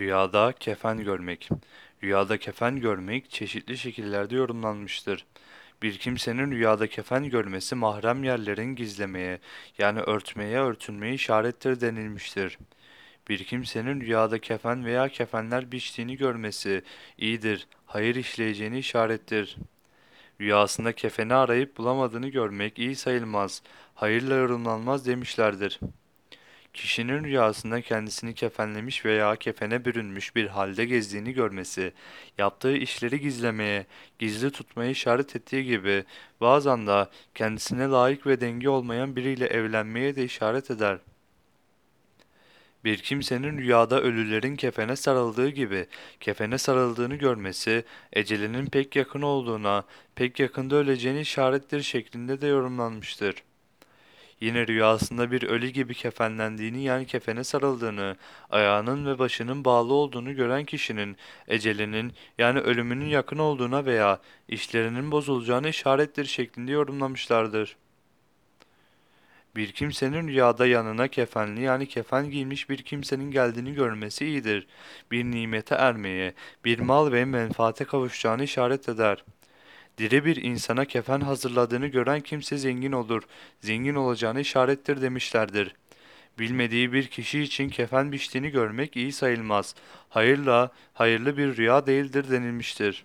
Rüyada kefen görmek. Rüyada kefen görmek çeşitli şekillerde yorumlanmıştır. Bir kimsenin rüyada kefen görmesi mahrem yerlerin gizlemeye yani örtmeye örtünmeye işarettir denilmiştir. Bir kimsenin rüyada kefen veya kefenler biçtiğini görmesi iyidir, hayır işleyeceğini işarettir. Rüyasında kefeni arayıp bulamadığını görmek iyi sayılmaz, hayırla yorumlanmaz demişlerdir. Kişinin rüyasında kendisini kefenlemiş veya kefene bürünmüş bir halde gezdiğini görmesi, yaptığı işleri gizlemeye, gizli tutmaya işaret ettiği gibi bazen de kendisine layık ve denge olmayan biriyle evlenmeye de işaret eder. Bir kimsenin rüyada ölülerin kefene sarıldığı gibi kefene sarıldığını görmesi, ecelinin pek yakın olduğuna, pek yakında öleceğini işarettir şeklinde de yorumlanmıştır. Yine rüyasında bir ölü gibi kefenlendiğini yani kefene sarıldığını, ayağının ve başının bağlı olduğunu gören kişinin ecelinin yani ölümünün yakın olduğuna veya işlerinin bozulacağına işarettir şeklinde yorumlamışlardır. Bir kimsenin rüyada yanına kefenli yani kefen giymiş bir kimsenin geldiğini görmesi iyidir. Bir nimete ermeye, bir mal ve menfaate kavuşacağını işaret eder. Diri bir insana kefen hazırladığını gören kimse zengin olur, zengin olacağını işarettir demişlerdir. Bilmediği bir kişi için kefen biçtiğini görmek iyi sayılmaz. Hayırla, hayırlı bir rüya değildir denilmiştir.